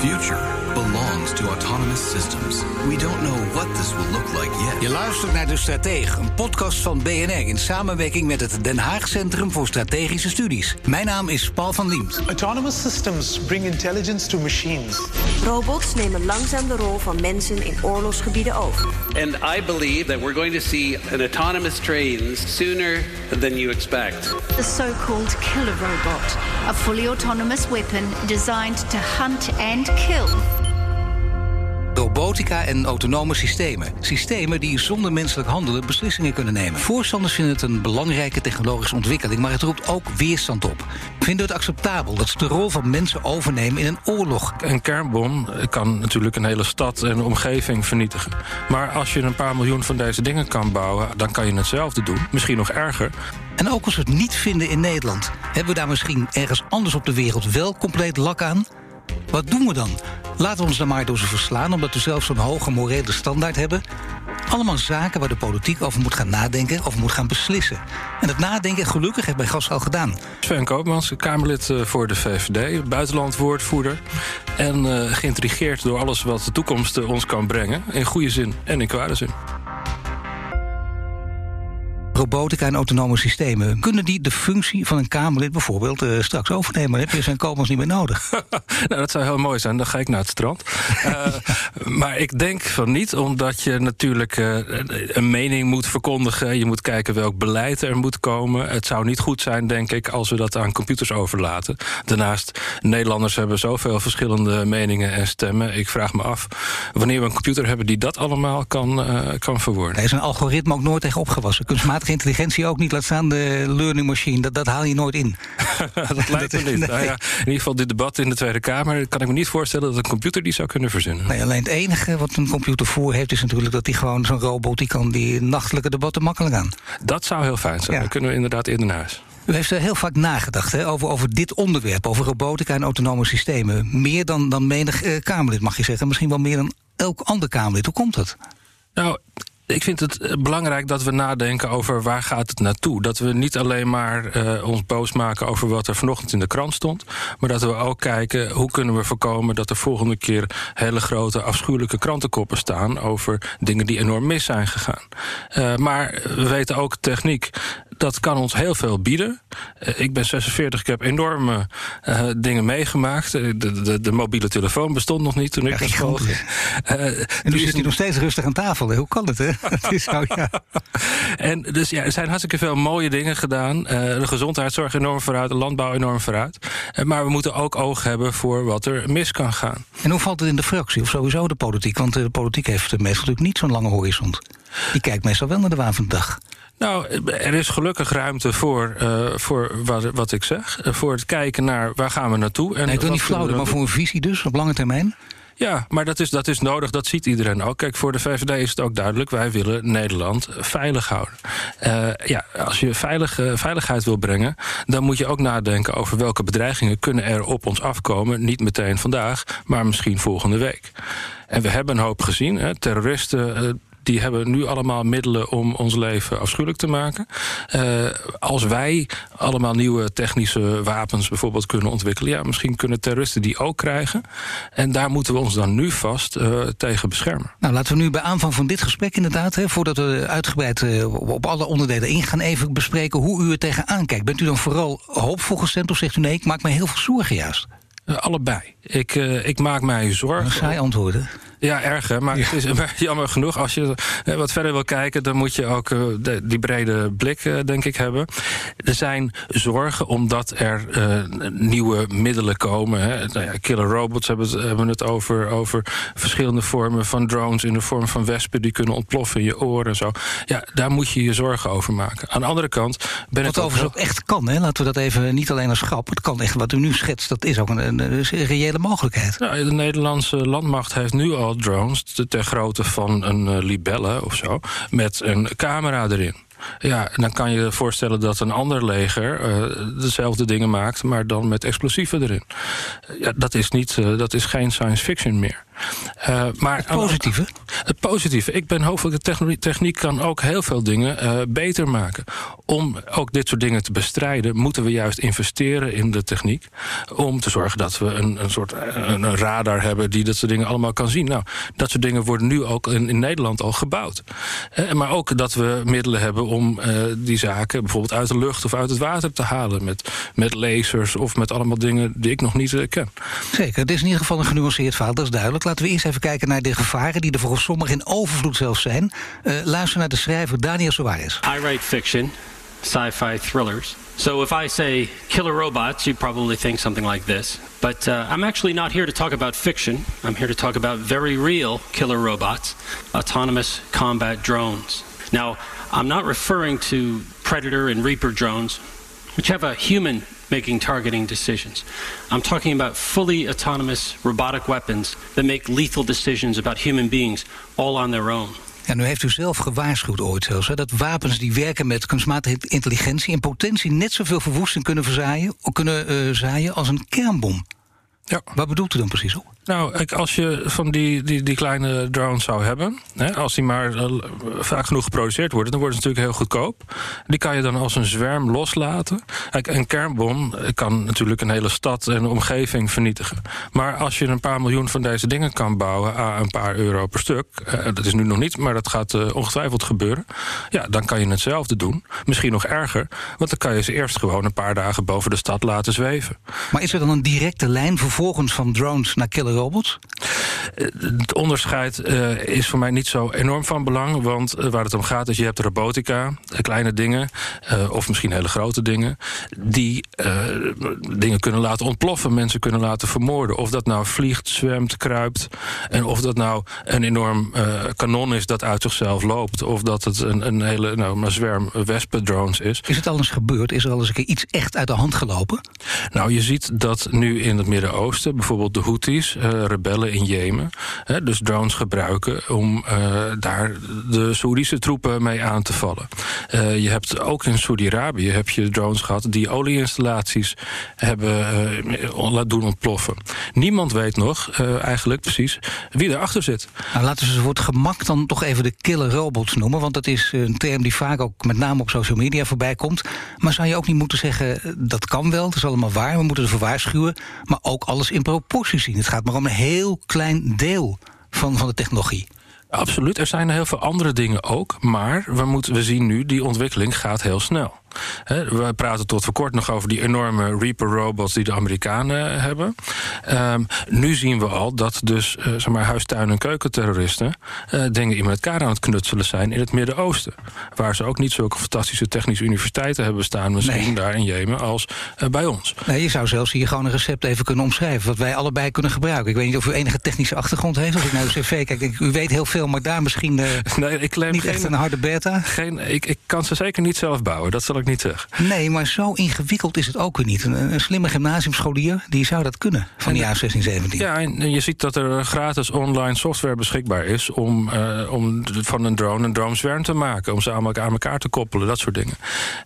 Future belongs to autonomous systems. We don't know what this will look like yet. Je luistert naar De Stratege, een podcast van BNR in samenwerking met het Den Haag Centrum voor Strategische Studies. Mijn naam is Paul van Liemt. Autonomous systems bring intelligence to machines. Robots nemen langzaam de rol van mensen in oorlogsgebieden over. And I believe that we're going to see an autonomous trains sooner than you expect. The so-called killer robot, a fully autonomous weapon designed to hunt and kill. Robotica en autonome systemen. Systemen die zonder menselijk handelen beslissingen kunnen nemen. Voorstanders vinden het een belangrijke technologische ontwikkeling, maar het roept ook weerstand op. Vinden het acceptabel dat ze de rol van mensen overnemen in een oorlog? Een kernbom kan natuurlijk een hele stad en omgeving vernietigen. Maar als je een paar miljoen van deze dingen kan bouwen, dan kan je hetzelfde doen. Misschien nog erger. En ook als we het niet vinden in Nederland, hebben we daar misschien ergens anders op de wereld wel compleet lak aan? Wat doen we dan? Laten we ons dan maar door ze verslaan, omdat we zelf zo'n hoge morele standaard hebben. Allemaal zaken waar de politiek over moet gaan nadenken, over moet gaan beslissen. En dat nadenken, gelukkig, heeft mijn gast al gedaan. Sven Koopmans, Kamerlid eh, voor de VVD, buitenlandwoordvoerder. En uh, geïntrigeerd door alles wat de toekomst ons kan brengen. In goede zin en in kwade zin robotica en autonome systemen... kunnen die de functie van een Kamerlid bijvoorbeeld uh, straks overnemen? Dan heb je zijn komens niet meer nodig. nou, dat zou heel mooi zijn. Dan ga ik naar het strand. uh, maar ik denk van niet, omdat je natuurlijk uh, een mening moet verkondigen. Je moet kijken welk beleid er moet komen. Het zou niet goed zijn, denk ik, als we dat aan computers overlaten. Daarnaast, Nederlanders hebben zoveel verschillende meningen en stemmen. Ik vraag me af wanneer we een computer hebben die dat allemaal kan, kan verwoorden. Er is een algoritme ook nooit tegen opgewassen. Kunstmatige intelligentie ook niet, laat staan de learning machine. Dat, dat haal je nooit in. dat lijkt me niet. Nou ja, in ieder geval dit debat in de Tweede Kamer... kan ik me niet voorstellen dat een computer die zou kunnen verzinnen. Nee, alleen het enige wat een computer voor heeft... is natuurlijk dat hij gewoon zo'n robot... die kan die nachtelijke debatten makkelijk aan. Dat zou heel fijn zijn. Ja. Dan kunnen we inderdaad eerder naar huis. U heeft er heel vaak nagedacht hè, over, over dit onderwerp, over robotica en autonome systemen. Meer dan, dan menig uh, Kamerlid, mag je zeggen. Misschien wel meer dan elk ander Kamerlid. Hoe komt dat? Nou, ik vind het belangrijk dat we nadenken over waar gaat het naartoe. Dat we niet alleen maar uh, ons boos maken over wat er vanochtend in de krant stond... maar dat we ook kijken hoe kunnen we voorkomen... dat er volgende keer hele grote afschuwelijke krantenkoppen staan... over dingen die enorm mis zijn gegaan. Uh, maar we weten ook techniek dat kan ons heel veel bieden. Uh, ik ben 46, ik heb enorme uh, dingen meegemaakt. De, de, de, mobiele telefoon bestond nog niet toen ik naar school ging. Uh, en nu zit hij nog steeds rustig aan tafel. Hè? Hoe kan het, hè? het is zo, ja. en dus ja, er zijn hartstikke veel mooie dingen gedaan. de gezondheidszorg enorm vooruit, de landbouw enorm vooruit. maar we moeten ook oog hebben voor wat er mis kan gaan. En hoe valt het in de fractie of sowieso de politiek? Want de politiek heeft meestal natuurlijk niet zo'n lange horizon. Die kijkt meestal wel naar de waan van de dag. Nou, er is gelukkig ruimte voor, uh, voor wat, wat, ik zeg. Voor het kijken naar waar gaan we naartoe. En nee, ik wil niet flauw, maar voor een visie dus op lange termijn? Ja, maar dat is, dat is nodig, dat ziet iedereen ook. Kijk, voor de VVD is het ook duidelijk... wij willen Nederland veilig houden. Uh, ja, als je veilig, uh, veiligheid wil brengen... dan moet je ook nadenken over welke bedreigingen... kunnen er op ons afkomen, niet meteen vandaag... maar misschien volgende week. En we hebben een hoop gezien. Hè, terroristen die hebben nu allemaal middelen om ons leven afschuwelijk te maken. Uh, als wij allemaal nieuwe technische wapens bijvoorbeeld kunnen ontwikkelen... ja, misschien kunnen terroristen die ook krijgen. En daar moeten we ons dan nu vast uh, tegen beschermen. Nou, laten we nu bij aanvang van dit gesprek inderdaad... Hè, voordat we uitgebreid uh, op alle onderdelen ingaan... even bespreken hoe u er tegenaan kijkt. Bent u dan vooral hoopvol gestemd of zegt u nee, ik maak me heel veel zorgen juist? allebei. Ik, ik maak mij zorgen. Saai antwoorden. Ja, erg hè. Maar ja. het is jammer genoeg. Als je wat verder wil kijken, dan moet je ook de, die brede blik, uh, denk ik, hebben. Er zijn zorgen omdat er uh, nieuwe middelen komen. Hè. Nou ja, killer robots hebben het, hebben het over, over verschillende vormen van drones... in de vorm van wespen die kunnen ontploffen in je oren en zo. Ja, daar moet je je zorgen over maken. Aan de andere kant ben wat ik overigens ook echt kan, hè. Laten we dat even niet alleen als grap. Het kan echt, wat u nu schetst, dat is ook een, een, een reële mogelijkheid. Nou, de Nederlandse landmacht heeft nu al robot drones ter grootte van een libelle of zo, met een camera erin. Ja, dan kan je je voorstellen dat een ander leger uh, dezelfde dingen maakt, maar dan met explosieven erin. Ja, dat is, niet, uh, dat is geen science fiction meer. Uh, maar het positieve? Het positieve. Ik ben hoofdelijk de techniek, techniek kan ook heel veel dingen beter maken. Om ook dit soort dingen te bestrijden, moeten we juist investeren in de techniek. Om te zorgen dat we een, een soort een, radar hebben die dat soort dingen allemaal kan zien. Nou, dat soort dingen worden nu ook in, in Nederland al gebouwd. Maar ook dat we middelen hebben om die zaken bijvoorbeeld uit de lucht of uit het water te halen. Met, met lasers of met allemaal dingen die ik nog niet ken. Zeker, het is in ieder geval een genuanceerd verhaal, dat is duidelijk laten we eerst even kijken naar de gevaren die er volgens sommigen in overvloed zelfs zijn. Uh, luister naar de schrijver Daniel Soares. I write fiction, sci-fi thrillers. So if I say killer robots, you probably think something like this. But uh, I'm actually not here to talk about fiction. I'm here to talk about very real killer robots, autonomous combat drones. Now, I'm not referring to Predator and Reaper drones, which have a human making targeting decisions. I'm talking about fully autonomous robotic weapons that make lethal decisions about human beings all on their own. Ja, nu heeft u zelf gewaarschuwd ooit zelfs... Hè, dat wapens die werken met kunstmatige intelligentie... in potentie net zoveel verwoesting kunnen, verzaaien, kunnen uh, zaaien als een kernbom. Ja. Wat bedoelt u dan precies op? Nou, als je van die, die, die kleine drones zou hebben, hè, als die maar uh, vaak genoeg geproduceerd worden, dan worden ze natuurlijk heel goedkoop. Die kan je dan als een zwerm loslaten. Een kernbom kan natuurlijk een hele stad en omgeving vernietigen. Maar als je een paar miljoen van deze dingen kan bouwen aan een paar euro per stuk, uh, dat is nu nog niet, maar dat gaat ongetwijfeld gebeuren. Ja, dan kan je hetzelfde doen. Misschien nog erger, want dan kan je ze eerst gewoon een paar dagen boven de stad laten zweven. Maar is er dan een directe lijn vervolgens van drones naar killer robots? Het onderscheid uh, is voor mij niet zo enorm van belang. Want uh, waar het om gaat is, je hebt robotica, kleine dingen... Of misschien hele grote dingen... die dingen kunnen laten ontploffen, mensen kunnen laten vermoorden. Of dat nou vliegt, zwemt, kruipt... en of dat nou een enorm kanon is dat uit zichzelf loopt... of dat het een, een hele nou, een zwerm wespendrones is. Is het al eens gebeurd? Is er al eens een keer iets echt uit de hand gelopen? Nou, je ziet dat nu in het Midden-Oosten... bijvoorbeeld de Houthis, rebellen in Jemen... Hè, dus drones gebruiken om uh, daar de Soedische troepen mee aan te vallen. Uh, je hebt ook in Saudi-Arabië heb je drones gehad die olieinstallaties hebben uh, laten doen ontploffen. Niemand weet nog eigenlijk precies wie erachter zit. Nou, laten we ze voor het gemak dan toch even de killer robots noemen, want dat is een term die vaak ook met name op social media voorbij komt. Maar zou je ook niet moeten zeggen dat kan wel, dat is allemaal waar, we moeten ervoor waarschuwen, maar ook alles in proportie zien. Het gaat maar om een heel klein deel van, van de technologie. Absoluut, er zijn heel veel andere dingen ook. Maar we, moeten, we zien nu, die ontwikkeling gaat heel snel. We praten tot voor kort nog over die enorme Reaper-robots die de Amerikanen hebben. Um, nu zien we al dat dus uh, zeg maar, huistuin- en keukenterroristen uh, dingen in elkaar aan het knutselen zijn in het Midden-Oosten. Waar ze ook niet zulke fantastische technische universiteiten hebben staan, misschien nee. daar in Jemen, als uh, bij ons. Nee, je zou zelfs hier gewoon een recept even kunnen omschrijven, wat wij allebei kunnen gebruiken. Ik weet niet of u enige technische achtergrond heeft. Als ik naar de cv kijk, denk, u weet heel veel, maar daar misschien nee, ik niet geen, echt een harde beta. Geen, ik, ik kan ze zeker niet zelf bouwen, dat zal ik niet zeggen. Nee, maar zo ingewikkeld is het ook weer niet. Een, een slimme gymnasiumscholier, die zou dat kunnen van de jaar 16, 17. Ja, en je ziet dat er gratis online software beschikbaar is... om, uh, om van een drone een drone zwerm te maken. Om ze aan elkaar, aan elkaar te koppelen, dat soort dingen.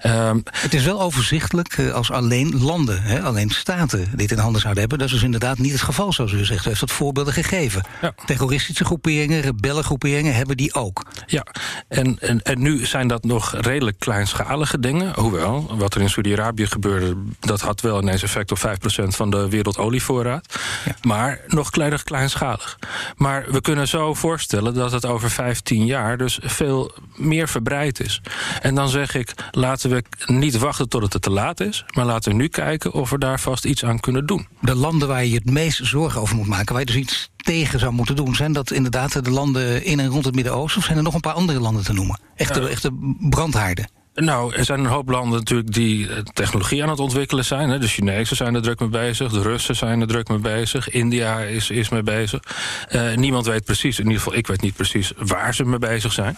Um, het is wel overzichtelijk uh, als alleen landen, hè, alleen staten... dit in handen zouden hebben. Dat is dus inderdaad niet het geval, zoals u zegt. U heeft dat voorbeelden gegeven. Ja. Terroristische groeperingen, rebellengroeperingen hebben die ook. Ja, en, en, en nu zijn dat nog redelijk kleinschalige dingen... Hoewel, wat er in Saudi-Arabië gebeurde... dat had wel ineens effect op 5% van de wereldolievoorraad. Ja. Maar nog kleiner kleinschalig. Maar we kunnen zo voorstellen dat het over 15 jaar... dus veel meer verbreid is. En dan zeg ik, laten we niet wachten tot het te laat is... maar laten we nu kijken of we daar vast iets aan kunnen doen. De landen waar je het meest zorgen over moet maken... waar je dus iets tegen zou moeten doen... zijn dat inderdaad de landen in en rond het Midden-Oosten... of zijn er nog een paar andere landen te noemen? Echte, ja. echte brandhaarden. Nou, er zijn een hoop landen natuurlijk die technologie aan het ontwikkelen zijn. Hè. De Chinezen zijn er druk mee bezig, de Russen zijn er druk mee bezig... India is, is mee bezig. Uh, niemand weet precies, in ieder geval ik weet niet precies... waar ze mee bezig zijn.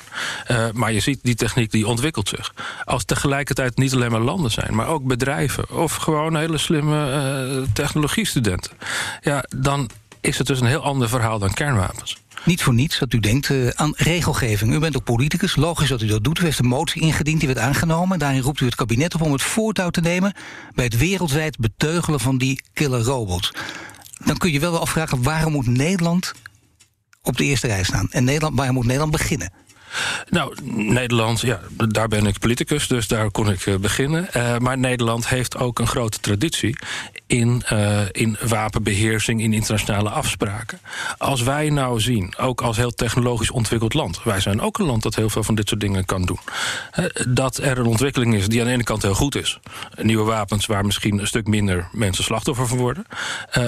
Uh, maar je ziet, die techniek die ontwikkelt zich. Als tegelijkertijd niet alleen maar landen zijn... maar ook bedrijven of gewoon hele slimme technologiestudenten... ja, dan is het dus een heel ander verhaal dan kernwapens. Niet voor niets dat u denkt uh, aan regelgeving. U bent ook politicus, logisch dat u dat doet. U heeft een motie ingediend, die werd aangenomen. Daarin roept u het kabinet op om het voortouw te nemen... bij het wereldwijd beteugelen van die killer robots. Dan kun je wel afvragen, waarom moet Nederland op de eerste rij staan? En Nederland, moet Nederland beginnen? Nou, Nederland, ja, daar ben ik politicus, dus daar kon ik uh, beginnen. Uh, maar Nederland heeft ook een grote traditie in, uh, in wapenbeheersing, in internationale afspraken. Als wij nou zien, ook als heel technologisch ontwikkeld land, wij zijn ook een land dat heel veel van dit soort dingen kan doen, dat er een ontwikkeling is die aan de ene kant heel goed is. Nieuwe wapens waar misschien een stuk minder mensen slachtoffer van worden.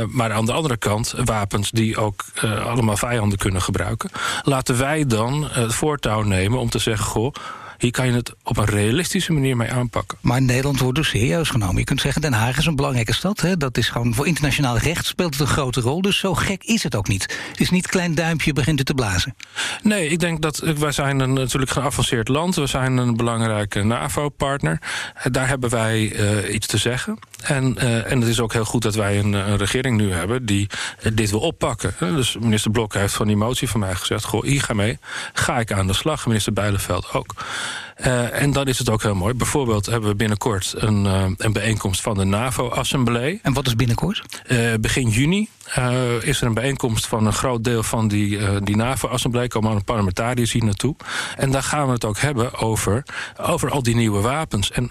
maar aan de andere kant wapens die ook allemaal vijanden kunnen gebruiken. Laten wij dan het voortouw nemen om te zeggen: goh. Hier kan je het op een realistische manier mee aanpakken. Maar Nederland wordt dus serieus genomen. Je kunt zeggen, Den Haag is een belangrijke stad. Hè? Dat is gewoon voor internationaal recht speelt het een grote rol. Dus zo gek is het ook niet. Het is niet klein duimpje begint het te blazen. Nee, ik denk dat wij zijn een natuurlijk geavanceerd land. We zijn een belangrijke NAVO-partner. Daar hebben wij uh, iets te zeggen. En, uh, en het is ook heel goed dat wij een, een regering nu hebben die dit wil oppakken. Dus minister Blok heeft van die motie van mij gezegd: Goh, hier ga mee. Ga ik aan de slag. Minister Bijleveld ook. Uh, en dan is het ook heel mooi. Bijvoorbeeld hebben we binnenkort een, uh, een bijeenkomst van de NAVO-assemblee. En wat is binnenkort? Uh, begin juni is er een bijeenkomst van een groot deel van die, die NAVO-assemblee. Komen alle parlementariërs hier naartoe. En daar gaan we het ook hebben over, over al die nieuwe wapens. En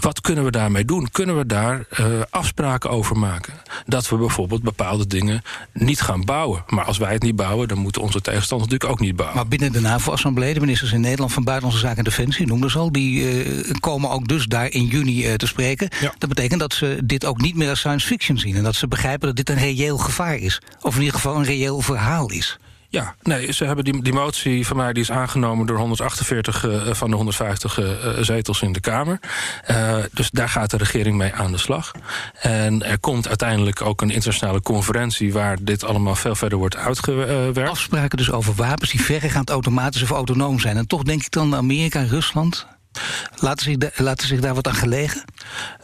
wat kunnen we daarmee doen? Kunnen we daar afspraken over maken? Dat we bijvoorbeeld bepaalde dingen niet gaan bouwen. Maar als wij het niet bouwen, dan moeten onze tegenstanders natuurlijk ook niet bouwen. Maar binnen de NAVO-assemblee, de ministers in Nederland van Buitenlandse Zaken en Defensie, noemde ze al, die uh, komen ook dus daar in juni uh, te spreken. Ja. Dat betekent dat ze dit ook niet meer als science fiction zien. En dat ze begrijpen dat dit een reëel gevaar is. Of in ieder geval een reëel verhaal is. Ja, nee, ze hebben die, die motie van mij die is aangenomen door 148 uh, van de 150 uh, zetels in de Kamer. Dus daar gaat de regering mee aan de slag. En er komt uiteindelijk ook een internationale conferentie waar dit allemaal veel verder wordt uitgewerkt. Afspraken dus over wapens die verregaand automatisch of autonoom zijn. En toch denk ik dan Amerika Rusland. Laten zich, laten zich daar wat aan gelegen?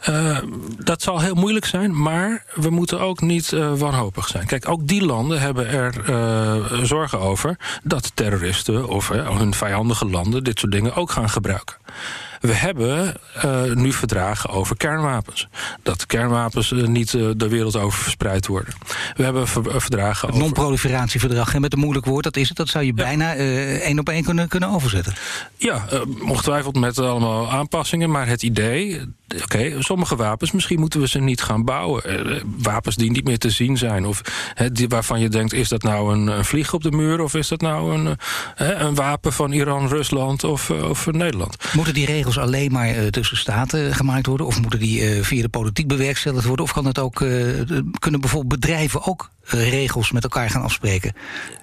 Uh, dat zal heel moeilijk zijn, maar we moeten ook niet uh, wanhopig zijn. Kijk, ook die landen hebben er uh, zorgen over dat terroristen of hun vijandige landen dit soort dingen ook gaan gebruiken. We hebben uh, nu verdragen over kernwapens. Dat kernwapens uh, niet uh, de wereld over verspreid worden. We hebben ver verdragen het over... non-proliferatieverdrag, met een moeilijk woord, dat is het. Dat zou je ja. bijna één op één kunnen, kunnen overzetten. Ja, ongetwijfeld met allemaal aanpassingen. Maar het idee, oké, okay, sommige wapens, misschien moeten we ze niet gaan bouwen. wapens die niet meer te zien zijn. Of he, die, waarvan je denkt, is dat nou een, een, vlieg op de muur... of is dat nou een, een wapen van Iran, Rusland of, of Nederland? Moeten die regels alleen maar uh, tussen staten gemaakt worden? Of moeten die uh, via de politiek bewerkstelligd worden? Of kan het ook, uh, kunnen bijvoorbeeld bedrijven ook regels met elkaar gaan afspreken?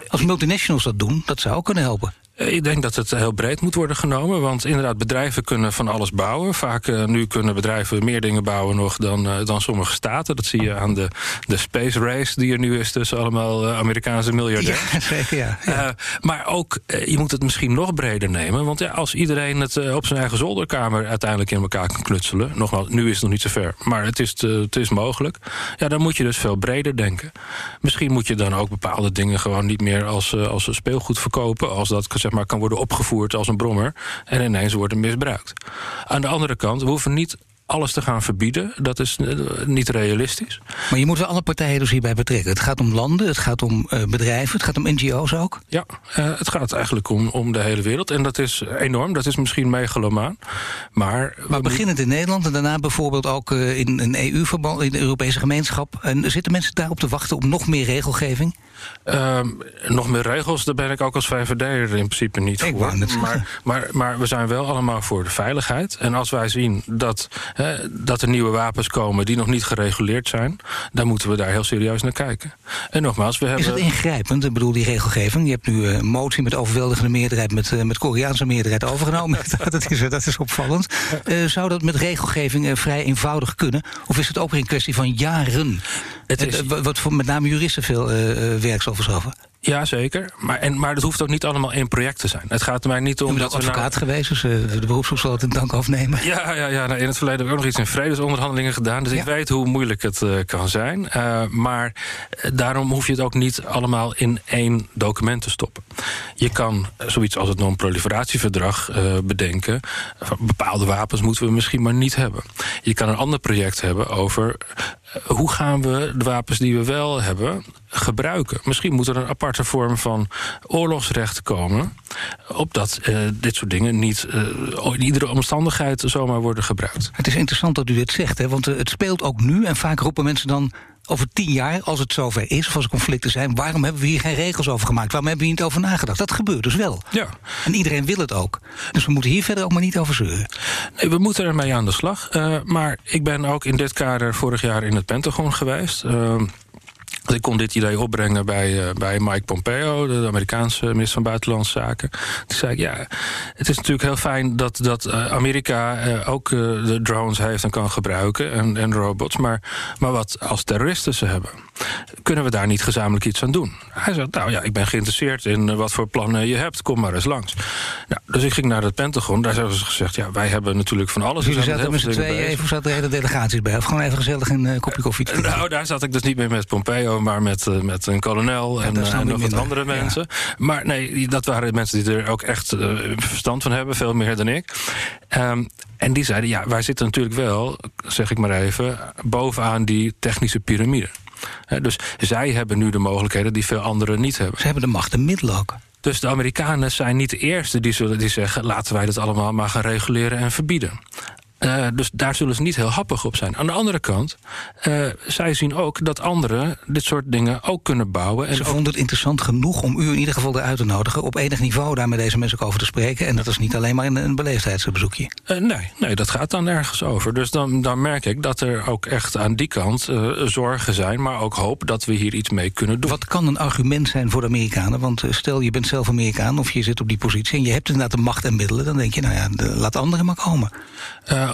Als multinationals dat doen, dat zou ook kunnen helpen. Ik denk dat het heel breed moet worden genomen. Want inderdaad, bedrijven kunnen van alles bouwen. Vaak uh, nu kunnen bedrijven meer dingen bouwen nog dan, uh, dan sommige staten. Dat zie je aan de, de space race die er nu is tussen allemaal uh, Amerikaanse miljardairs. Ja, zeker, ja. ja. maar ook, je moet het misschien nog breder nemen. Want ja, als iedereen het op zijn eigen zolderkamer uiteindelijk in elkaar kan knutselen. Nogmaals, nu is het nog niet zo ver. Maar het is, te, het is mogelijk. Ja, dan moet je dus veel breder denken. Misschien moet je dan ook bepaalde dingen gewoon niet meer als, als speelgoed verkopen. Als dat zeg maar, kan worden opgevoerd als een brommer... en ineens wordt het misbruikt. Aan de andere kant, we hoeven niet alles te gaan verbieden. Dat is niet realistisch. Maar je moet wel alle partijen dus hierbij betrekken. Het gaat om landen, het gaat om uh, bedrijven, het gaat om NGO's ook. Ja, uh, het gaat eigenlijk om, om de hele wereld. En dat is enorm, dat is misschien megalomaan. Maar, maar beginnend in Nederland en daarna bijvoorbeeld ook uh, in een EU-verband, in de Europese gemeenschap. En zitten mensen daarop te wachten op nog meer regelgeving? Um, nog meer regels, daar ben ik ook als VVD'er in principe niet ik voor. Maar, maar, maar we zijn wel allemaal voor de veiligheid. En als wij zien dat, dat er nieuwe wapens komen die nog niet gereguleerd zijn... dan moeten we daar heel serieus naar kijken. En nogmaals, we hebben... Is het ingrijpend, ik bedoel, die regelgeving? Je hebt nu een uh, motie met overweldigende meerderheid... met, uh, met Koreaanse meerderheid overgenomen. dat, is, dat is opvallend. Uh, zou dat met regelgeving vrij eenvoudig kunnen? Of is het ook een kwestie van jaren? Het is... wat voor met name juristen veel werk zal verschaffen. Ja, zeker. Maar, en, maar dat hoeft ook niet allemaal één project te zijn. Het gaat er mij niet om. Je bent nou- advocaat geweest, dus eh, de in dank afnemen. Ja, ja, ja nou, in het verleden heb ik ook nog iets in vredesonderhandelingen gedaan. Dus ik weet hoe moeilijk het eh, kan zijn. Eh, maar daarom hoef je het ook niet allemaal in één document te stoppen. Je kan zoiets als het non-proliferatieverdrag bedenken. Bepaalde wapens moeten we misschien maar niet hebben. Je kan een ander project hebben over hoe gaan we de wapens die we wel hebben gebruiken. Misschien moet er een aparte vorm van oorlogsrecht komen. Opdat eh, dit soort dingen niet eh, in iedere omstandigheid zomaar worden gebruikt. Het is interessant dat u dit zegt, hè, want eh, het speelt ook nu. En vaak roepen mensen dan over tien jaar, als het zover is... of als er conflicten zijn, waarom hebben we hier geen regels over gemaakt? Waarom hebben we hier niet over nagedacht? Dat gebeurt dus wel. Ja. En iedereen wil het ook. Dus we moeten hier verder ook maar niet over zeuren. Nee, we moeten ermee aan de slag. Eh, maar ik ben ook in dit kader vorig jaar in het Pentagon geweest. Eh, ik kon dit idee opbrengen bij, eh, bij Mike Pompeo, de Amerikaanse minister van Buitenlandse Zaken. Toen zei ik, ja, het is natuurlijk heel fijn dat, dat eh, Amerika eh, ook de drones heeft en kan gebruiken en, en robots. Maar, maar wat als terroristen ze hebben? Kunnen we daar niet gezamenlijk iets aan doen? Hij zei, nou ja, ik ben geïnteresseerd in wat voor plannen je hebt. Kom maar eens langs. Nou, dus ik ging naar het Pentagon. Daar hebben ze gezegd, ja, wij hebben natuurlijk van alles. Dus jullie zijn zaten met z'n tweeën even, zaten er hele delegaties bij? Of gewoon even gezellig een kopje koffie? Nou, daar zat ik dus niet meer met Pompeo, maar met, eh, met een kolonel en, eh, en nog wat minder. andere mensen. Maar nee, dat waren mensen die er ook echt eh, verstand van hebben, veel meer dan ik. Ehm, en die zeiden, ja, wij zitten natuurlijk wel, zeg ik maar even, bovenaan die technische piramide. Dus zij hebben nu de mogelijkheden die veel anderen niet hebben. Ze hebben de macht en middelen ook. Dus de Amerikanen zijn niet de eerste die, zullen, die zeggen... laten wij dat allemaal maar gaan reguleren en verbieden. Eh, dus daar zullen ze niet heel happig op zijn. Aan de andere kant, eh, zij zien ook dat anderen dit soort dingen ook kunnen bouwen. En Ze vonden het interessant genoeg om u in ieder geval eruit te nodigen... op enig niveau daar met deze mensen ook over te spreken. En dat is niet alleen maar een, een beleefdheidsbezoekje. Eh, nee, nee, dat gaat dan nergens over. Dus dan, dan merk ik dat er ook echt aan die kant zorgen zijn... maar ook hoop dat we hier iets mee kunnen doen. Wat kan een argument zijn voor de Amerikanen? Want stel, je bent zelf Amerikaan of je zit op die positie... en je hebt inderdaad de macht en middelen... dan denk je, nou ja, de- laat anderen maar komen.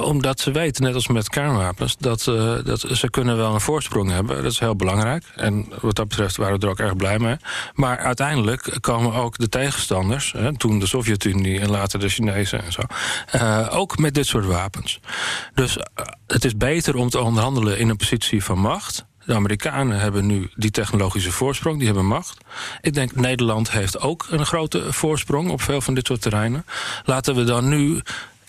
Omdat ze weten, net als met kernwapens, dat, eh, dat ze kunnen wel een voorsprong hebben. Dat is heel belangrijk. En wat dat betreft waren we er ook erg blij mee. Maar uiteindelijk komen ook de tegenstanders, hè, toen de Sovjet-Unie en later de Chinezen en zo, eh, ook met dit soort wapens. Dus eh, het is beter om te onderhandelen in een positie van macht. De Amerikanen hebben nu die technologische voorsprong, die hebben macht. Ik denk Nederland heeft ook een grote voorsprong op veel van dit soort terreinen. Laten we dan nu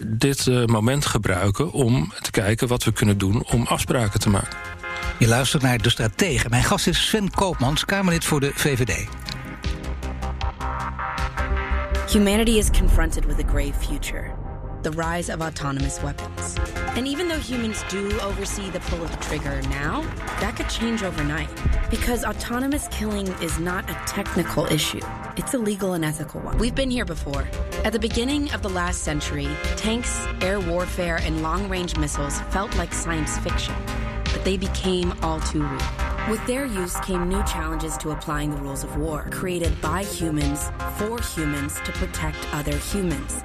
dit eh, moment gebruiken om te kijken wat we kunnen doen om afspraken te maken. Je luistert naar De Stratege. Mijn gast is Sven Koopmans, Kamerlid voor de VVD. Humanity is confronted with a grave future the rise of autonomous weapons. And even though humans do oversee the pull of the trigger now, that could change overnight. Because autonomous killing is not a technical issue, it's a legal and ethical one. We've been here before. At the beginning of the last century, tanks, air warfare, and long range missiles felt like science fiction, but they became all too real. With their use came new challenges to applying the rules of war, created by humans for humans to protect other humans.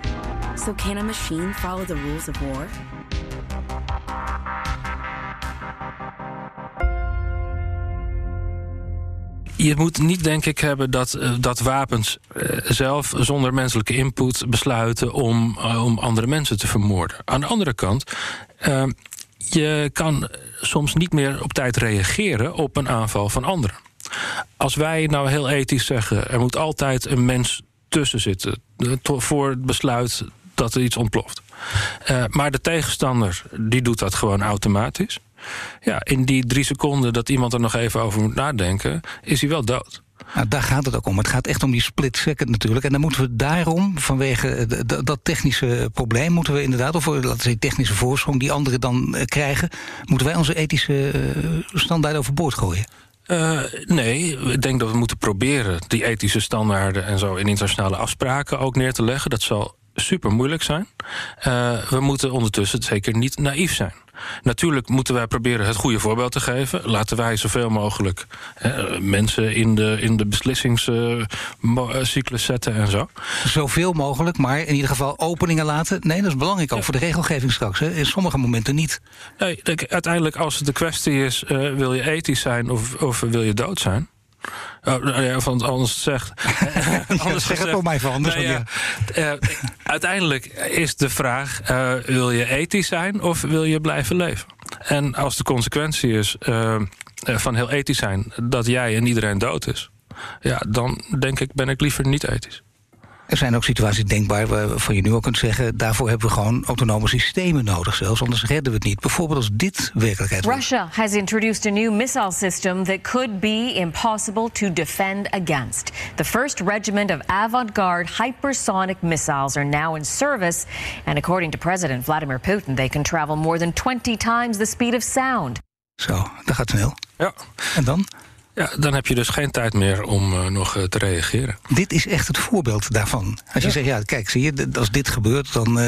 So, can a machine follow the rules of war? Je moet niet, denk ik, hebben dat, eh, dat wapens eh, zelf zonder menselijke input besluiten om, eh, om andere mensen te vermoorden. Aan de andere kant, eh, je kan soms niet meer op tijd reageren op een aanval van anderen. Als wij nou heel ethisch zeggen, er moet altijd een mens tussen zitten eh, voor het besluit dat er iets ontploft. Eh, maar de tegenstander die doet dat gewoon automatisch. Ja, in die drie seconden dat iemand er nog even over moet nadenken, is hij wel dood. Nou, daar gaat het ook om. Het gaat echt om die split second natuurlijk. En dan moeten we daarom, vanwege eh, dat technische probleem... moeten we inderdaad, of eh, laten we zeggen technische voorsprong... die anderen dan eh, krijgen... moeten wij onze ethische standaarden overboord gooien. Nee, ik denk dat we moeten proberen die ethische standaarden en zo in internationale afspraken ook neer te leggen. Dat zal super moeilijk zijn. Eh, we moeten ondertussen zeker niet naïef zijn. Natuurlijk moeten wij proberen het goede voorbeeld te geven. Laten wij zoveel mogelijk eh, mensen in de, in de beslissingscyclus zetten en zo. Zoveel mogelijk, maar in ieder geval openingen laten. Nee, dat is belangrijk ook voor de regelgeving straks. Hè. In sommige momenten niet. Nee, uiteindelijk als het de kwestie is, eh, wil je ethisch zijn of, of wil je dood zijn? Oh, nou ja, of anders zegt. anders zeg het voor mij van anders. Nou ja, uiteindelijk is de vraag: uh, wil je ethisch zijn of wil je blijven leven? En als de consequentie is uh, van heel ethisch zijn dat jij en iedereen dood is, ja, dan denk ik ben ik liever niet ethisch. Er zijn ook situaties denkbaar waarvan je nu ook kunt zeggen... daarvoor hebben we gewoon autonome systemen nodig zelfs. Anders redden we het niet. Bijvoorbeeld als dit werkelijkheid wordt. Russia has introduced a new missile system... that could be impossible to defend against. The first regiment of avant-garde hypersonic missiles are now in service. And according to President Vladimir Putin... they can travel more than 20 times the speed of sound. Zo, dat gaat snel. Ja. En dan? Ja, dan heb je dus geen tijd meer om uh, nog uh, te reageren. Dit is echt het voorbeeld daarvan. Als je zegt, ja, kijk, zie je, als dit gebeurt, dan uh,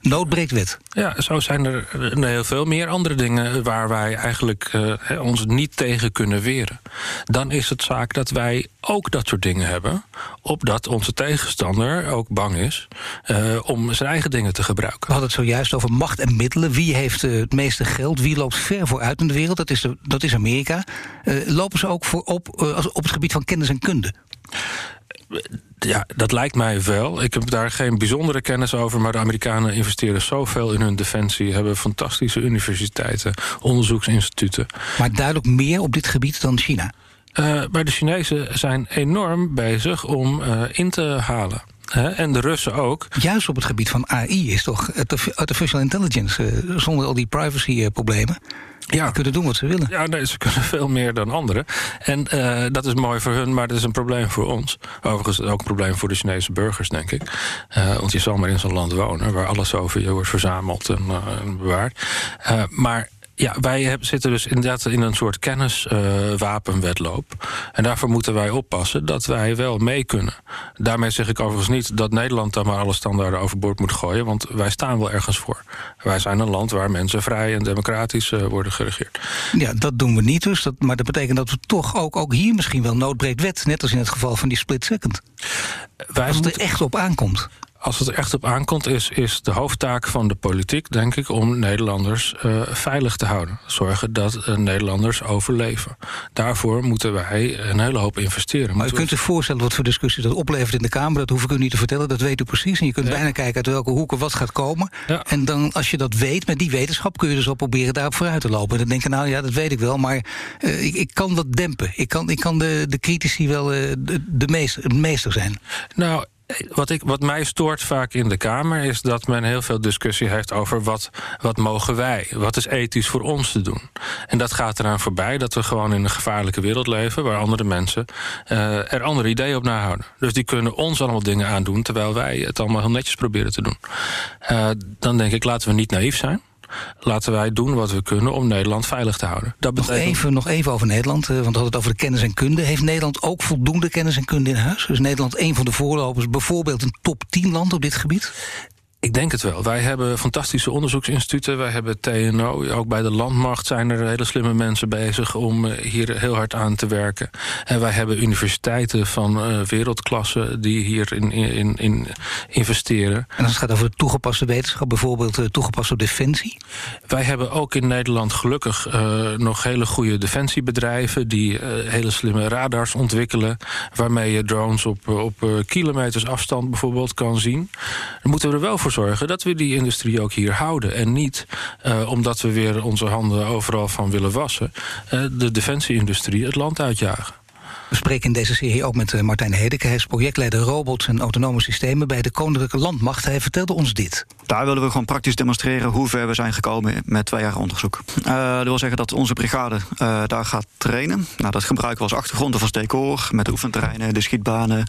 nood breekt wet. Ja, zo zijn er eh, heel veel meer andere dingen waar wij eigenlijk eh, ons niet tegen kunnen weren. Dan is het zaak dat wij ook dat soort dingen hebben, opdat onze tegenstander ook bang is eh, om zijn eigen dingen te gebruiken. We hadden het zojuist over macht en middelen. Wie heeft het meeste geld? Wie loopt ver vooruit in de wereld? Dat is, de, dat is Amerika. Lopen ze ook voor op, op het gebied van kennis en kunde? Ja, dat lijkt mij wel. Ik heb daar geen bijzondere kennis over, maar de Amerikanen investeren zoveel in hun defensie, hebben fantastische universiteiten, onderzoeksinstituten. Maar duidelijk meer op dit gebied dan China. Eh, maar de Chinezen zijn enorm bezig om eh, in te halen. En de Russen ook. Juist op het gebied van AI is toch artif- artificial intelligence, eh, zonder al die privacy-problemen. Ja. Die kunnen doen wat ze willen. Ja, nee, ze kunnen veel meer dan anderen. En eh, dat is mooi voor hun, maar dat is een probleem voor ons. Overigens ook een probleem voor de Chinese burgers, denk ik. Eh, want je zal maar in zo'n land wonen waar alles over je wordt verzameld en, eh, bewaard. Maar ja, wij zitten dus inderdaad in een soort kenniswapenwedloop. en daarvoor moeten wij oppassen dat wij wel mee kunnen. Daarmee zeg ik overigens niet dat Nederland dan maar alle standaarden overboord moet gooien. Want wij staan wel ergens voor. Wij zijn een land waar mensen vrij en democratisch eh, worden geregeerd. Ja, dat doen we niet dus. Dat, maar dat betekent dat we toch ook, ook hier misschien wel noodbreekt wet. Net als in het geval van die split second. Wij Als het moeten- er echt op aankomt. Als het er echt op aankomt, is, is de hoofdtaak van de politiek, denk ik, om Nederlanders eh, veilig te houden. Zorgen dat eh, Nederlanders overleven. Daarvoor moeten wij een hele hoop investeren. Maar u kunt zich voorstellen wat voor discussie dat oplevert in de Kamer. Dat hoef ik u niet te vertellen, dat weet u precies. En je kunt bijna kijken uit welke hoeken wat gaat komen. Ja. En dan, als je dat weet, met die wetenschap kun je dus wel proberen daarop vooruit te lopen. En dan denk je, nou ja, dat weet ik wel, maar eh, ik, ik kan dat dempen. Ik kan, ik kan de, de critici wel de, de meester zijn. Nou, wat, ik, wat mij stoort vaak in de Kamer is dat men heel veel discussie heeft over wat, wat mogen wij, wat is ethisch voor ons te doen. En dat gaat eraan voorbij dat we gewoon in een gevaarlijke wereld leven waar andere mensen eh, er andere ideeën op nahouden. Dus die kunnen ons allemaal dingen aandoen terwijl wij het allemaal heel netjes proberen te doen. Eh, dan denk ik, laten we niet naïef zijn. Laten wij doen wat we kunnen om Nederland veilig te houden. Dat Nog betekent even, nog even over Nederland, eh, want we hadden het over de kennis en kunde. Heeft Nederland ook voldoende kennis en kunde in huis? Is Nederland een van de voorlopers, bijvoorbeeld een top 10 land op dit gebied? Ik denk het wel. Wij hebben fantastische onderzoeksinstituten. Wij hebben TNO. Ook bij de landmacht zijn er hele slimme mensen bezig om eh, hier heel hard aan te werken. En wij hebben universiteiten van eh, wereldklasse die hierin in, in, in investeren. En als het gaat over toegepaste wetenschap, bijvoorbeeld eh, toegepast op defensie. Wij hebben ook in Nederland gelukkig nog hele goede defensiebedrijven die hele slimme radars ontwikkelen. Waarmee je drones op, op kilometers afstand bijvoorbeeld kan zien. Dan moeten we er wel voor zorgen dat we die industrie ook hier houden. En niet eh, omdat we weer onze handen overal van willen wassen, eh, de defensieindustrie het land uitjagen. We spreken in deze serie ook met eh, Martijn Hedeke. Hij is projectleider robots en autonome systemen bij de Koninklijke Landmacht. Hij vertelde ons dit. Daar willen we gewoon praktisch demonstreren hoe ver we zijn gekomen met twee jaar onderzoek. Eh, dat wil zeggen dat onze brigade eh, daar gaat trainen. Nou, dat gebruiken we als achtergrond of als decor, met de oefenterreinen, de schietbanen.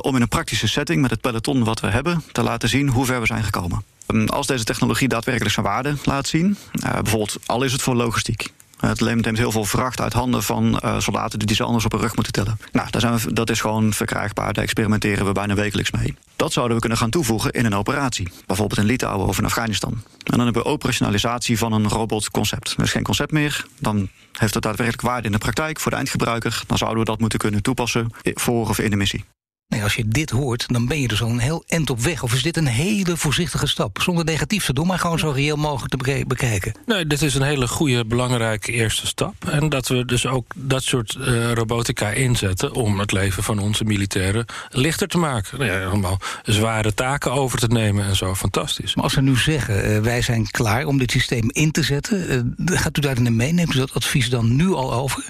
om in een praktische setting met het peloton wat we hebben te laten zien hoe ver we zijn gekomen. Ehm, Als deze technologie daadwerkelijk zijn waarde laat zien, bijvoorbeeld al is het voor logistiek. Het neemt heel veel vracht uit handen van eh, soldaten die ze anders op hun rug moeten tillen. Nou, daar zijn we, dat is gewoon verkrijgbaar. Daar experimenteren we bijna wekelijks mee. Dat zouden we kunnen gaan toevoegen in een operatie. Bijvoorbeeld in Litouwen of in Afghanistan. En dan hebben we operationalisatie van een robotconcept. Dat is geen concept meer. Dan heeft het daadwerkelijk waarde in de praktijk voor de eindgebruiker. Dan zouden we dat moeten kunnen toepassen voor of in de missie. Nee, als je dit hoort, dan ben je dus al een heel eind op weg. Of is dit een hele voorzichtige stap? Zonder negatief te doen, maar gewoon zo reëel mogelijk te bekijken. Nee, dit is een hele goede, belangrijke eerste stap. En dat we dus ook dat soort eh, robotica inzetten om het leven van onze militairen lichter te maken. Nou ja, allemaal zware taken over te nemen en zo. Fantastisch. Maar als we nu zeggen, eh, wij zijn klaar om dit systeem in te zetten... eh, gaat u daarin mee? Neemt u dat advies dan nu al over?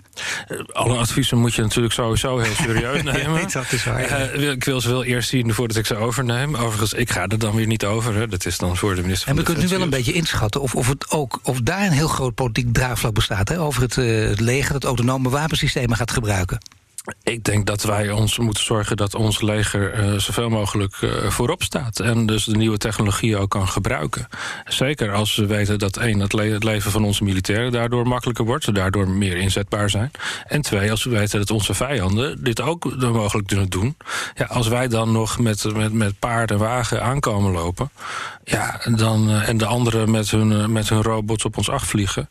Alle adviezen moet je natuurlijk sowieso heel serieus nemen. dat is waar. Ik wil ze wel eerst zien voordat ik ze overneem. Overigens, ik ga er dan weer niet over. Hè. Dat is dan voor de minister En we kunnen nu wel een beetje inschatten of, of, het ook, of daar een heel groot politiek draagvlak bestaat... Hè, over het, eh, het leger dat autonome wapensystemen gaat gebruiken. Ik denk dat wij ons moeten zorgen dat ons leger eh, zoveel mogelijk eh, voorop staat. En dus de nieuwe technologie ook kan gebruiken. Zeker als we weten dat één, het, le- het leven van onze militairen daardoor makkelijker wordt. Daardoor meer inzetbaar zijn. En twee, als we weten dat onze vijanden dit ook mogelijk kunnen doen. Ja, als wij dan nog met, met, met paard en wagen aankomen lopen. Ja, dan, eh, en de anderen met hun, met hun robots op ons afvliegen.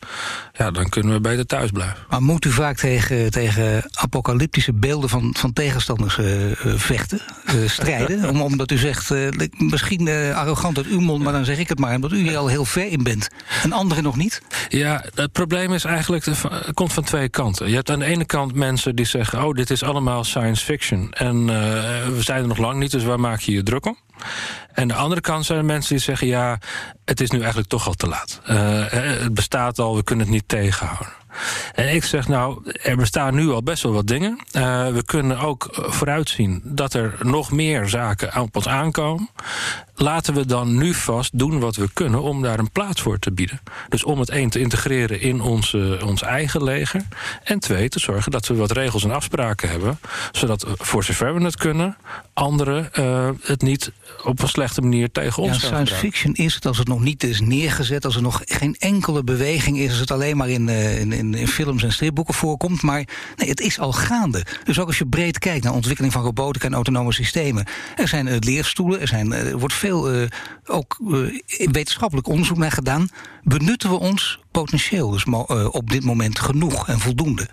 Ja, dan kunnen we beter thuis blijven. Maar moet u vaak tegen, tegen apocalyptische beelden van, van tegenstanders eh, eh, vechten, eh, strijden? Om, omdat u zegt, misschien arrogant uit uw mond, maar dan zeg ik het maar... omdat u hier al heel ver in bent en anderen nog niet? Ja, het probleem is eigenlijk, het komt van twee kanten. Je hebt aan de ene kant mensen die zeggen... oh, dit is allemaal science fiction. En we zijn er nog lang niet, dus waar maak je je druk om? En de andere kant zijn er mensen die zeggen... ja, het is nu eigenlijk toch al te laat. Eh, het bestaat al, we kunnen het niet tegenhouden. En ik zeg nou, er bestaan nu al best wel wat dingen. Eh, we kunnen ook eh, vooruitzien dat er nog meer zaken op ons aankomen. Laten we dan nu vast doen wat we kunnen om daar een plaats voor te bieden. Dus om het één te integreren in onze, ons eigen leger. En twee, te zorgen dat we wat regels en afspraken hebben. Zodat voor zover we het kunnen, anderen eh, het niet op een slechte manier tegen ons Ja, science fiction is het als het nog niet is neergezet... als er nog geen enkele beweging is... als het alleen maar in, eh, in, in, in films en stripboeken voorkomt. Maar nee, het is al gaande. Dus ook als je breed kijkt naar ontwikkeling van robotica... en autonome systemen. Er zijn eh, leerstoelen, er, zijn, er wordt veel eh, ook eh, wetenschappelijk onderzoek naar gedaan. Benutten we ons potentieel dus eh, op dit moment genoeg en voldoende?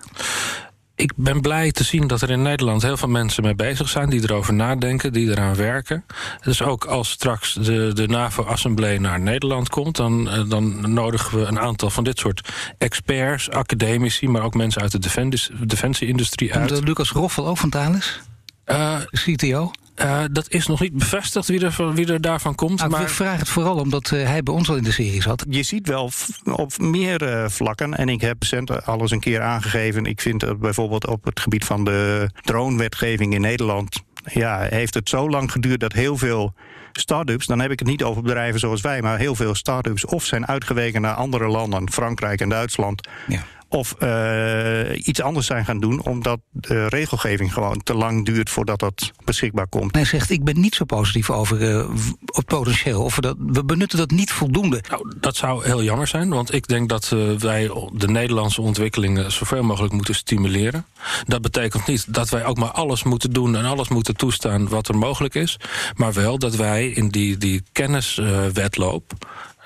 Ik ben blij te zien dat er in Nederland heel veel mensen mee bezig zijn... die erover nadenken, die eraan werken. Dus ook als straks de, de NAVO-assemblee naar Nederland komt... Dan, dan nodigen we een aantal van dit soort experts, academici... maar ook mensen uit de defensie- defensie-industrie uit. Lucas Roffel ook van Thales? Eh, CTO? Eh, dat is nog niet bevestigd wie er, wie er daarvan komt. Nou, maar Ik vraag het vooral omdat eh, hij bij ons al in de serie zat. Je ziet wel op meer eh, vlakken, en ik heb recent al eens een keer aangegeven... ik vind dat bijvoorbeeld op het gebied van de drone-wetgeving in Nederland... ja, heeft het zo lang geduurd dat heel veel start-ups... dan heb ik het niet over bedrijven zoals wij... maar heel veel start-ups of zijn uitgeweken naar andere landen... Frankrijk en Duitsland... Ja. Of eh, iets anders zijn gaan doen, omdat de regelgeving gewoon te lang duurt voordat dat beschikbaar komt. Hij zegt, ik ben niet zo positief over eh, het potentieel. Of we, dat, we benutten dat niet voldoende. Nou, dat zou heel jammer zijn, want ik denk dat eh, wij de Nederlandse ontwikkelingen zoveel mogelijk moeten stimuleren. Dat betekent niet dat wij ook maar alles moeten doen en alles moeten toestaan wat er mogelijk is, maar wel dat wij in die, die kenniswetloop.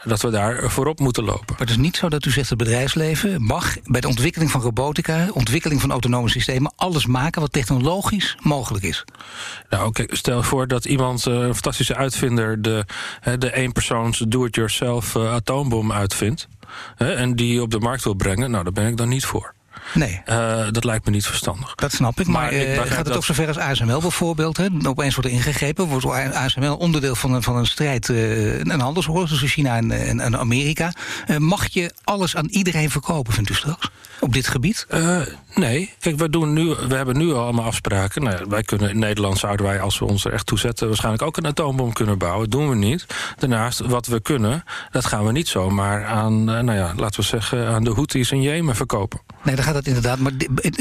Dat we daar voorop moeten lopen. Maar het is niet zo dat u zegt het bedrijfsleven mag bij de ontwikkeling van robotica, ontwikkeling van autonome systemen, alles maken wat technologisch mogelijk is. Nou, oké, stel voor dat iemand, eh, een fantastische uitvinder, de, de eenpersoons do-it-yourself eh, atoombom uitvindt. en die op de markt wil brengen, nou, daar ben ik dan niet voor. Nee. Eh, dat lijkt me niet verstandig. Dat snap ik, maar, Maar ik eh, gaat het dat- ook zover als ASML bijvoorbeeld? Hè? Opeens wordt er ingegrepen, wordt ASML onderdeel van een, van een strijd, eh, een handelsoorlog tussen China en, en, en Amerika. Mag je alles aan iedereen verkopen, vindt u straks? Op dit gebied? Nee, kijk, we, doen nu, we hebben nu al allemaal afspraken. Nou wij kunnen in Nederland zouden wij, als we ons er echt toe zetten, waarschijnlijk ook een atoombom kunnen bouwen. Dat doen we niet. Daarnaast, wat we kunnen, dat gaan we niet zomaar aan, nou ja, laten we zeggen, aan de Houthis in Jemen verkopen. Nee, dan gaat het inderdaad. Maar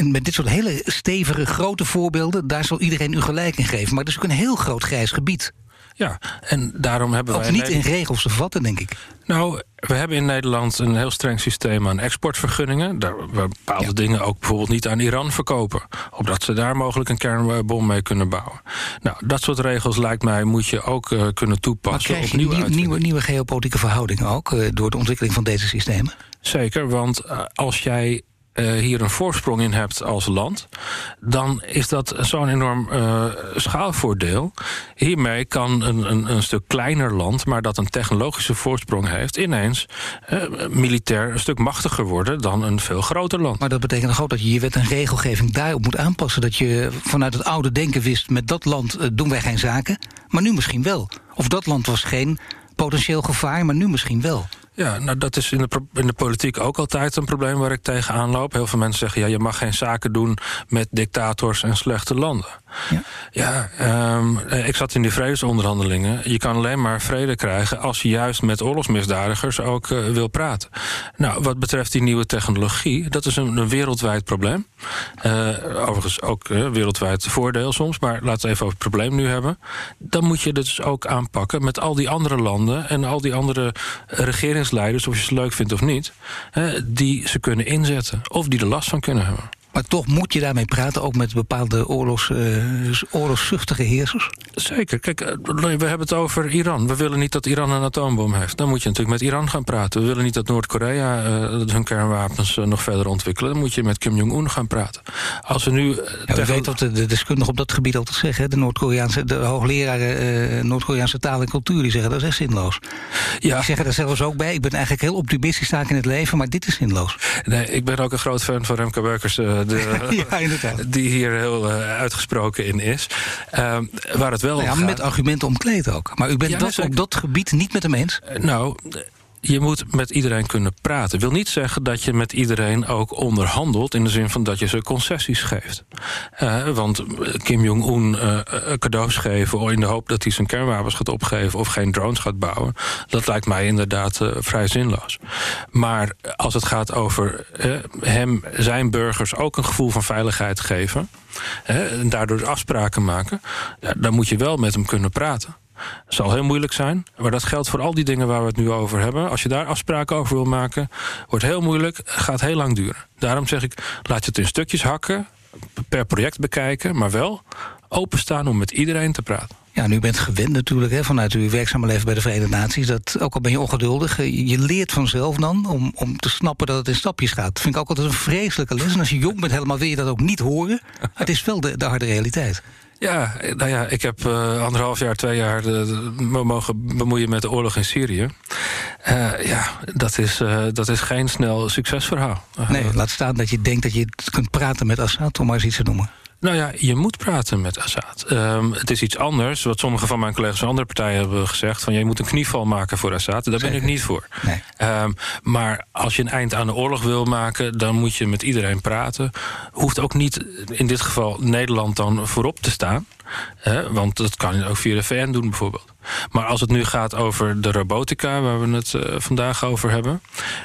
met dit soort hele stevige, grote voorbeelden, daar zal iedereen u gelijk in geven. Maar het is ook een heel groot grijs gebied. Ja, en daarom hebben Ook wij. niet in Nederland- regels te vatten, denk ik. Nou, we hebben in Nederland een heel streng systeem aan exportvergunningen. Daar we bepaalde dingen ook bijvoorbeeld niet aan Iran verkopen. Opdat ze daar mogelijk een kernbom mee kunnen bouwen. Nou, dat soort regels lijkt mij moet je ook eh, kunnen toepassen op nieuwe nieuwe, nieuwe geopolitieke verhoudingen ook eh, door de ontwikkeling van deze systemen? Zeker, want eh, als jij uh, hier een voorsprong in hebt als land, dan is dat zo'n enorm uh, schaalvoordeel. Hiermee kan een, een, een, stuk kleiner land, maar dat een technologische voorsprong heeft, ineens uh, militair een stuk machtiger worden dan een veel groter land. Maar dat betekent toch ook dat je je wet en regelgeving daarop moet aanpassen. Dat je vanuit het oude denken wist, met dat land doen wij geen zaken, maar nu misschien wel. Of dat land was geen potentieel gevaar, maar nu misschien wel. Ja, nou dat is in de, in de politiek ook altijd een probleem waar ik tegenaan loop. Heel veel mensen zeggen, ja, je mag geen zaken doen met dictators en slechte landen. Ja, ja um, ik zat in die vredesonderhandelingen. Je kan alleen maar vrede krijgen als je juist met oorlogsmisdadigers ook uh, wil praten. Nou, wat betreft die nieuwe technologie, dat is een, een wereldwijd probleem. Uh, overigens ook uh, wereldwijd voordeel soms, maar laten we even over het probleem nu hebben. Dan moet je dus ook aanpakken met al die andere landen en al die andere regeringsleiders, of je ze leuk vindt of niet, die ze kunnen inzetten of die er last van kunnen hebben. Maar toch moet je daarmee praten, ook met bepaalde oorlogs, uh, oorlogszuchtige heersers? Zeker. Kijk, eh, we hebben het over Iran. We willen niet dat Iran een atoombom heeft. Dan moet je natuurlijk met Iran gaan praten. We willen niet dat Noord-Korea uh, hun kernwapens uh, nog verder ontwikkelen. Dan moet je met Kim Jong-un gaan praten. Als we nu... Ja, tegen... weet wat de, de deskundigen op dat gebied altijd zeggen. De Noord-Koreaanse, de hoogleraren Noord-Koreaanse taal en cultuur, die zeggen dat is echt zinloos. Ja. Die zeggen er zelfs ook bij. Ik ben eigenlijk heel optimistisch sta in het leven, maar dit is zinloos. Nee, ik ben ook een groot fan van Remke Burkers de, ja, die hier heel uh, uitgesproken in is. Uh, waar het wel nou ja, gaat... Met argumenten omkleed ook. Maar u bent ja, dat op dat gebied niet met hem eens? nou je moet met iedereen kunnen praten. Wil niet zeggen dat je met iedereen ook onderhandelt... in de zin van dat je ze concessies geeft. Uh, want Kim Jong-un uh, cadeaus geven... in de hoop dat hij zijn kernwapens gaat opgeven... of geen drones gaat bouwen... dat lijkt mij inderdaad vrij zinloos. Maar als het gaat over hem, zijn burgers... ook een gevoel van veiligheid geven... en daardoor afspraken maken... Dan moet je wel met hem kunnen praten. Het zal heel moeilijk zijn, maar dat geldt voor al die dingen waar we het nu over hebben. Als je daar afspraken over wil maken, wordt heel moeilijk, gaat heel lang duren. Daarom zeg ik, laat je het in stukjes hakken, per project bekijken, maar wel openstaan om met iedereen te praten. Ja, nu bent gewend natuurlijk hè, vanuit uw werkzame leven bij de Verenigde Naties... dat ook al ben je ongeduldig, je leert vanzelf dan om, om te snappen dat het in stapjes gaat. Dat vind ik ook altijd een vreselijke les. En als je jong bent helemaal wil je dat ook niet horen. Het is wel de, de harde realiteit. Ja, nou ja, ik heb uh, anderhalf jaar, twee jaar de, mogen bemoeien met de oorlog in Syrië. Uh, ja, dat is, dat is geen snel succesverhaal. nee, laat staan dat je denkt dat je kunt praten met Assad, om maar eens iets te noemen. Nou ja, je moet praten met Assad. Um, het is iets anders, wat sommige van mijn collega's van andere partijen hebben gezegd... van je moet een knieval maken voor Assad. Daar ben ik niet voor. Nee. Um, maar als je een eind aan de oorlog wil maken... dan moet je met iedereen praten. Hoeft ook niet in dit geval Nederland dan voorop te staan. Hè, want dat kan je ook via de VN doen bijvoorbeeld. Maar als het nu gaat over de robotica, waar we het uh, vandaag over hebben...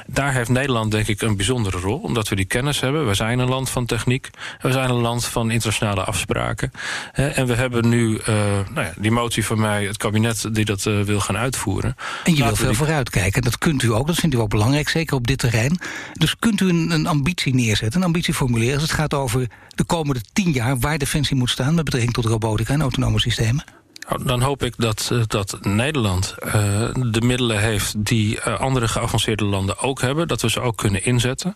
daar heeft Nederland denk ik een bijzondere rol, omdat we die kennis hebben. We zijn een land van techniek, we zijn een land van internationale afspraken. Hè, en we hebben nu uh, nou ja, die motie van mij, het kabinet die dat uh, wil gaan uitvoeren. En je wil veel die... vooruitkijken, dat kunt u ook, dat vindt u ook belangrijk, zeker op dit terrein. Dus kunt u een, een ambitie neerzetten, een ambitie formuleren... als het gaat over de komende tien jaar waar Defensie moet staan... met betrekking tot robotica en autonome systemen? Nou, dan hoop ik dat, eh, dat Nederland uh, de middelen heeft die uh, andere geavanceerde landen ook hebben. Dat we ze ook kunnen inzetten.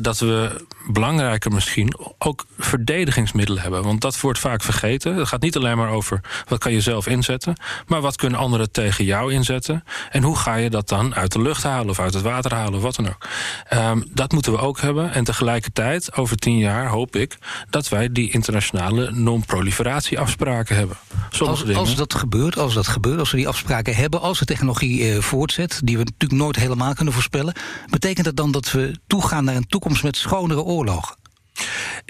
Dat we belangrijker misschien ook verdedigingsmiddelen hebben. Want dat wordt vaak vergeten. Het gaat niet alleen maar over wat kan je zelf inzetten. Maar wat kunnen anderen tegen jou inzetten. En hoe ga je dat dan uit de lucht halen of uit het water halen of wat dan ook. Um, dat moeten we ook hebben. En tegelijkertijd, over tien jaar hoop ik dat wij die internationale non-proliferatieafspraken hebben. Sommige dingen als dat gebeurt, als dat gebeurt, als we die afspraken hebben, als de technologie eh, voortzet, die we natuurlijk nooit helemaal kunnen voorspellen, betekent dat dan dat we toegaan naar een toekomst met schonere oorlogen?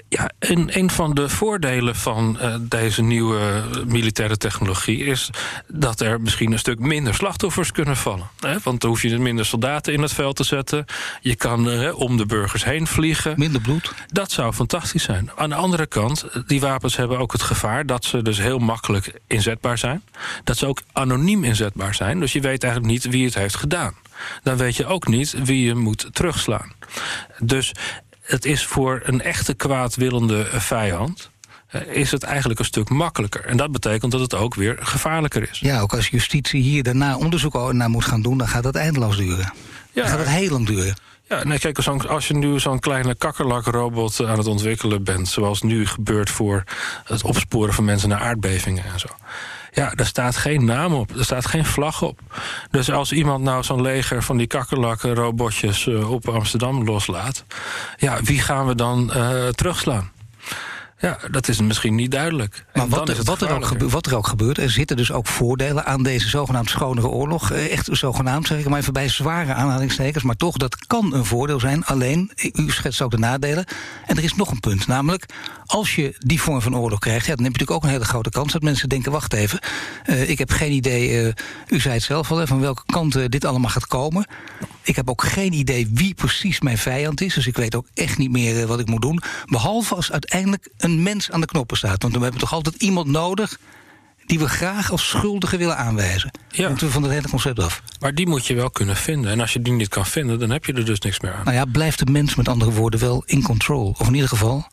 Ja, en een van de voordelen van uh, deze nieuwe militaire technologie is dat er misschien een stuk minder slachtoffers kunnen vallen. Hè? Want dan hoef je minder soldaten in het veld te zetten. Je kan uh, om de burgers heen vliegen. Minder bloed. Dat zou fantastisch zijn. Aan de andere kant, die wapens hebben ook het gevaar dat ze dus heel makkelijk inzetbaar zijn. Dat ze ook anoniem inzetbaar zijn. Dus je weet eigenlijk niet wie het heeft gedaan. Dan weet je ook niet wie je moet terugslaan. Dus het is voor een echte kwaadwillende vijand eh, is het eigenlijk een stuk makkelijker. En dat betekent dat het ook weer gevaarlijker is. Ja, ook als justitie hier daarna onderzoek naar moet gaan doen... dan gaat dat eindeloos duren. Ja. Dan gaat het heel lang duren. Ja, nee, kijk, als je nu zo'n kleine kakkerlakrobot aan het ontwikkelen bent... zoals nu gebeurt voor het opsporen van mensen naar aardbevingen en zo... Ja, daar staat geen naam op. Er staat geen vlag op. Dus als iemand nou zo'n leger van die kakkerlakken-robotjes uh, op Amsterdam loslaat... ja, wie gaan we dan uh, terugslaan? Ja, dat is misschien niet duidelijk. Maar wat, er, wat, er ook gebeurt, wat er ook gebeurt, er zitten dus ook voordelen aan deze zogenaamd schonere oorlog. Eh, echt zogenaamd, zeg ik maar even bij zware aanhalingstekens. Maar toch, dat kan een voordeel zijn. Alleen, u schetst ook de nadelen. En er is nog een punt, namelijk als je die vorm van oorlog krijgt, ja, dan heb je natuurlijk ook een hele grote kans dat mensen denken: wacht even, uh, ik heb geen idee, uh, u zei het zelf al, hè, van welke kant uh, dit allemaal gaat komen. Ik heb ook geen idee wie precies mijn vijand is, dus ik weet ook echt niet meer wat ik moet doen. Behalve als uiteindelijk een mens aan de knoppen staat. Want we hebben toch altijd iemand nodig die we graag als schuldige willen aanwijzen. Ja. Moeten we van het hele concept af. Maar die moet je wel kunnen vinden. En als je die niet kan vinden, dan heb je er dus niks meer aan. Nou ja, blijft de mens met andere woorden wel in control. Of in ieder geval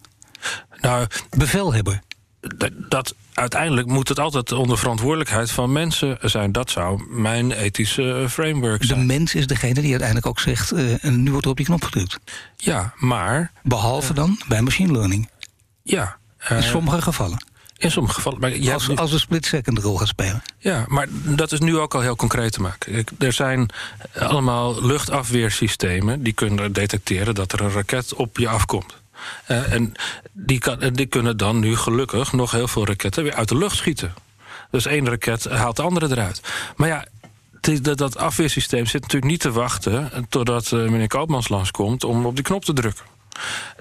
nou, bevelhebber. Dat, dat, uiteindelijk moet het altijd onder verantwoordelijkheid van mensen zijn. Dat zou mijn ethische framework zijn. De mens is degene die uiteindelijk ook zegt... Uh, nu wordt er op die knop gedrukt. Ja, maar... Behalve dan bij machine learning. Ja. Uh, in sommige gevallen. In sommige gevallen. Maar als, als een split-second rol gaat spelen. Ja, maar dat is nu ook al heel concreet te maken. Er zijn allemaal luchtafweersystemen... die kunnen detecteren dat er een raket op je afkomt. Uh, en die, kan, die kunnen dan nu gelukkig nog heel veel raketten weer uit de lucht schieten. Dus één raket haalt de andere eruit. Maar ja, dat afweersysteem zit natuurlijk niet te wachten... totdat uh, meneer Koopmans langskomt om op die knop te drukken.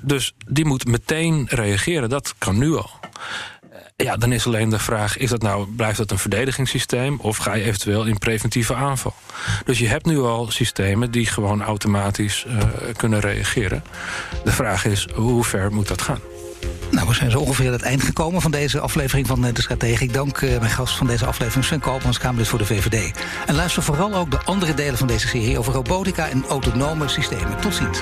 Dus die moet meteen reageren. Dat kan nu al. Ja, dan is alleen de vraag: is dat nou, blijft dat een verdedigingssysteem of ga je eventueel in preventieve aanval? Dus je hebt nu al systemen die gewoon automatisch uh, kunnen reageren. De vraag is: hoe ver moet dat gaan? Nou, we zijn zo ongeveer aan het eind gekomen van deze aflevering van De Strategie. Ik dank uh, mijn gast van deze aflevering, Sven Koopmans, Kamerlid voor de VVD. En luister vooral ook de andere delen van deze serie over robotica en autonome systemen. Tot ziens.